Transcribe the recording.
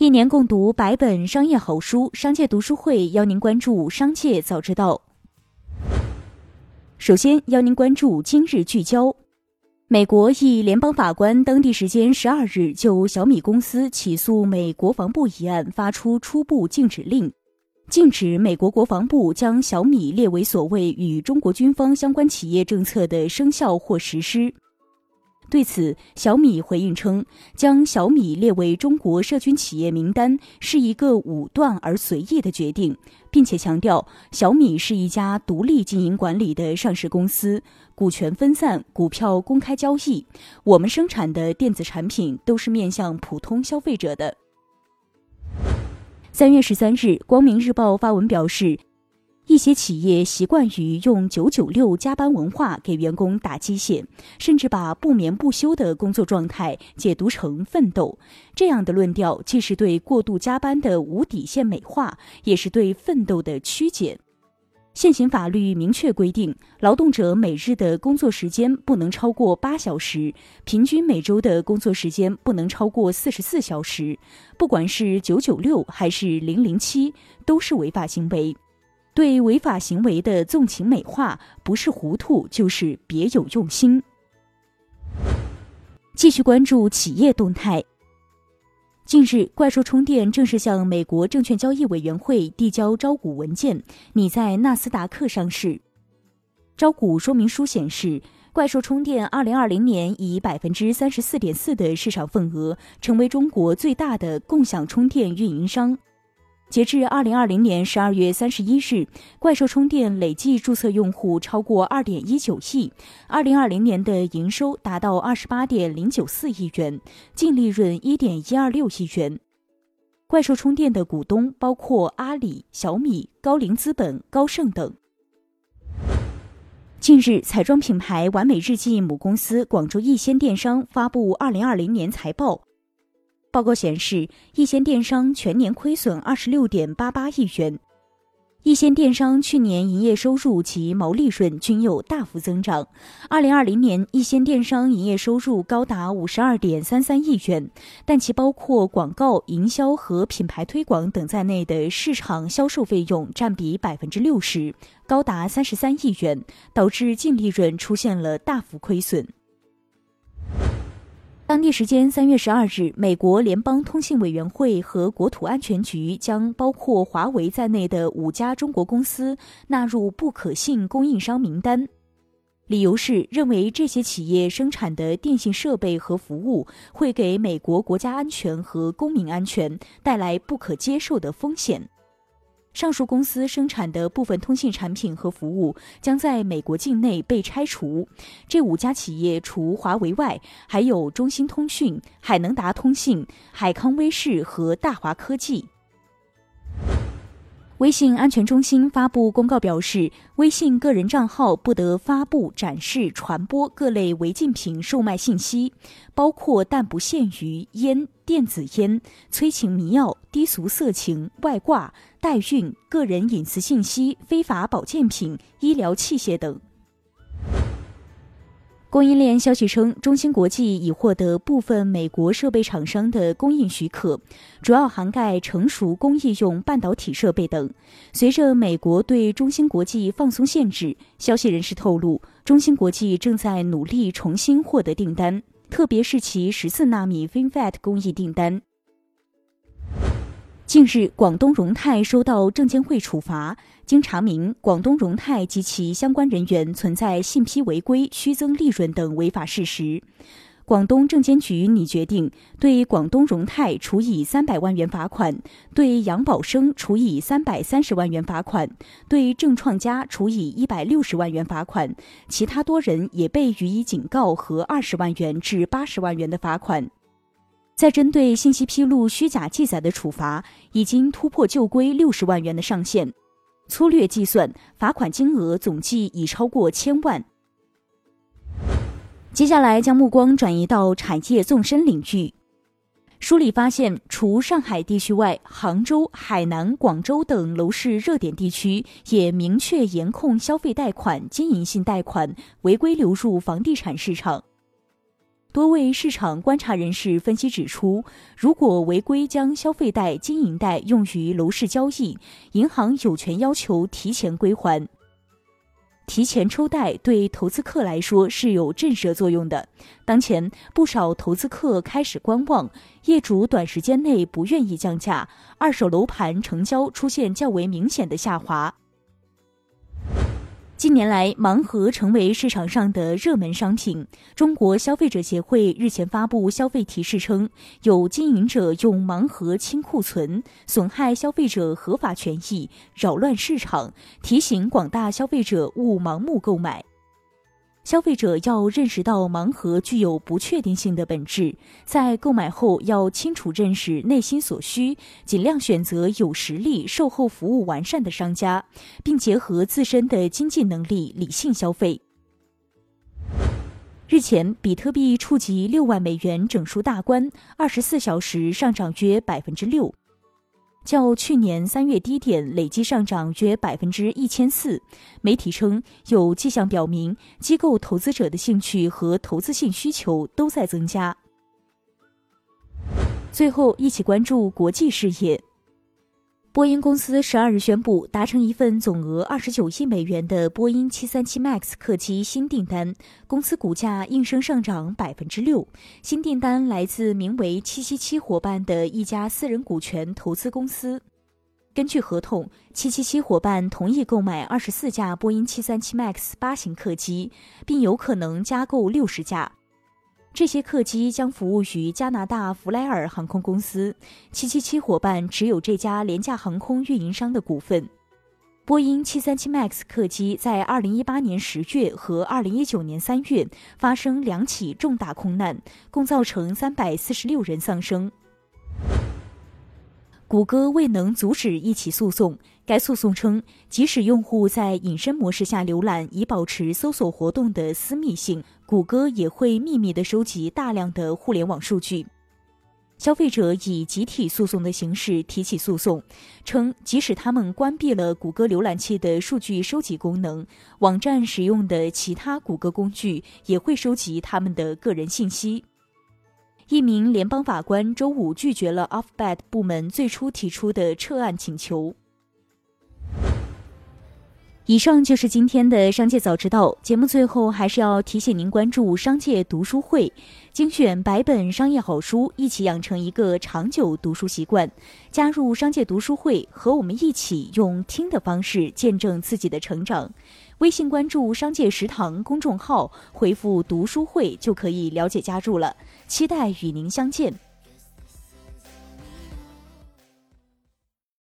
一年共读百本商业好书，商界读书会邀您关注商界早知道。首先邀您关注今日聚焦：美国一联邦法官当地时间十二日就小米公司起诉美国防部一案发出初步禁止令，禁止美国国防部将小米列为所谓与中国军方相关企业政策的生效或实施。对此，小米回应称，将小米列为中国涉军企业名单是一个武断而随意的决定，并且强调小米是一家独立经营管理的上市公司，股权分散，股票公开交易。我们生产的电子产品都是面向普通消费者的。三月十三日，光明日报发文表示。一些企业习惯于用“九九六”加班文化给员工打鸡血，甚至把不眠不休的工作状态解读成奋斗。这样的论调既是对过度加班的无底线美化，也是对奋斗的曲解。现行法律明确规定，劳动者每日的工作时间不能超过八小时，平均每周的工作时间不能超过四十四小时。不管是“九九六”还是“零零七”，都是违法行为。对违法行为的纵情美化，不是糊涂就是别有用心。继续关注企业动态。近日，怪兽充电正式向美国证券交易委员会递交招股文件，拟在纳斯达克上市。招股说明书显示，怪兽充电二零二零年以百分之三十四点四的市场份额，成为中国最大的共享充电运营商。截至二零二零年十二月三十一日，怪兽充电累计注册用户超过二点一九亿，二零二零年的营收达到二十八点零九四亿元，净利润一点一二六亿元。怪兽充电的股东包括阿里、小米、高瓴资本、高盛等。近日，彩妆品牌完美日记母公司广州逸仙电商发布二零二零年财报。报告显示，易仙电商全年亏损二十六点八八亿元。易仙电商去年营业收入及毛利润均有大幅增长。二零二零年，易仙电商营业收入高达五十二点三三亿元，但其包括广告、营销和品牌推广等在内的市场销售费用占比百分之六十，高达三十三亿元，导致净利润出现了大幅亏损。当地时间三月十二日，美国联邦通信委员会和国土安全局将包括华为在内的五家中国公司纳入不可信供应商名单，理由是认为这些企业生产的电信设备和服务会给美国国家安全和公民安全带来不可接受的风险。上述公司生产的部分通信产品和服务将在美国境内被拆除。这五家企业除华为外，还有中兴通讯、海能达通信、海康威视和大华科技。微信安全中心发布公告表示，微信个人账号不得发布、展示、传播各类违禁品售卖信息，包括但不限于烟、电子烟、催情迷药、低俗色情、外挂、代孕、个人隐私信息、非法保健品、医疗器械等。供应链消息称，中芯国际已获得部分美国设备厂商的供应许可，主要涵盖成熟工艺用半导体设备等。随着美国对中芯国际放松限制，消息人士透露，中芯国际正在努力重新获得订单，特别是其十四纳米 FinFET 工艺订单。近日，广东荣泰收到证监会处罚。经查明，广东荣泰及其相关人员存在信披违规、虚增利润等违法事实。广东证监局拟决定对广东荣泰处以三百万元罚款，对杨宝生处以三百三十万元罚款，对郑创佳处以一百六十万元罚款，其他多人也被予以警告和二十万元至八十万元的罚款。在针对信息披露虚假记载的处罚，已经突破旧规六十万元的上限，粗略计算，罚款金额总计已超过千万。接下来将目光转移到产业纵深领域，梳理发现，除上海地区外，杭州、海南、广州等楼市热点地区也明确严控消费贷款、经营性贷款违规流入房地产市场。多位市场观察人士分析指出，如果违规将消费贷、经营贷用于楼市交易，银行有权要求提前归还。提前抽贷对投资客来说是有震慑作用的。当前不少投资客开始观望，业主短时间内不愿意降价，二手楼盘成交出现较为明显的下滑。近年来，盲盒成为市场上的热门商品。中国消费者协会日前发布消费提示称，有经营者用盲盒清库存，损害消费者合法权益，扰乱市场，提醒广大消费者勿盲目购买。消费者要认识到盲盒具有不确定性的本质，在购买后要清楚认识内心所需，尽量选择有实力、售后服务完善的商家，并结合自身的经济能力理性消费。日前，比特币触及六万美元整数大关，二十四小时上涨约百分之六。较去年三月低点累计上涨约百分之一千四。媒体称，有迹象表明，机构投资者的兴趣和投资性需求都在增加。最后，一起关注国际事业。波音公司十二日宣布达成一份总额二十九亿美元的波音七三七 MAX 客机新订单，公司股价应声上涨百分之六。新订单来自名为七七七伙伴的一家私人股权投资公司。根据合同，七七七伙伴同意购买二十四架波音七三七 MAX 八型客机，并有可能加购六十架。这些客机将服务于加拿大弗莱尔航空公司。777伙伴持有这家廉价航空运营商的股份。波音737 MAX 客机在2018年10月和2019年3月发生两起重大空难，共造成346人丧生。谷歌未能阻止一起诉讼。该诉讼称，即使用户在隐身模式下浏览，以保持搜索活动的私密性，谷歌也会秘密地收集大量的互联网数据。消费者以集体诉讼的形式提起诉讼，称即使他们关闭了谷歌浏览器的数据收集功能，网站使用的其他谷歌工具也会收集他们的个人信息。一名联邦法官周五拒绝了 Alphabet 部门最初提出的撤案请求。以上就是今天的商界早知道节目。最后还是要提醒您关注商界读书会，精选百本商业好书，一起养成一个长久读书习惯。加入商界读书会，和我们一起用听的方式见证自己的成长。微信关注“商界食堂”公众号，回复“读书会”就可以了解加入了。期待与您相见。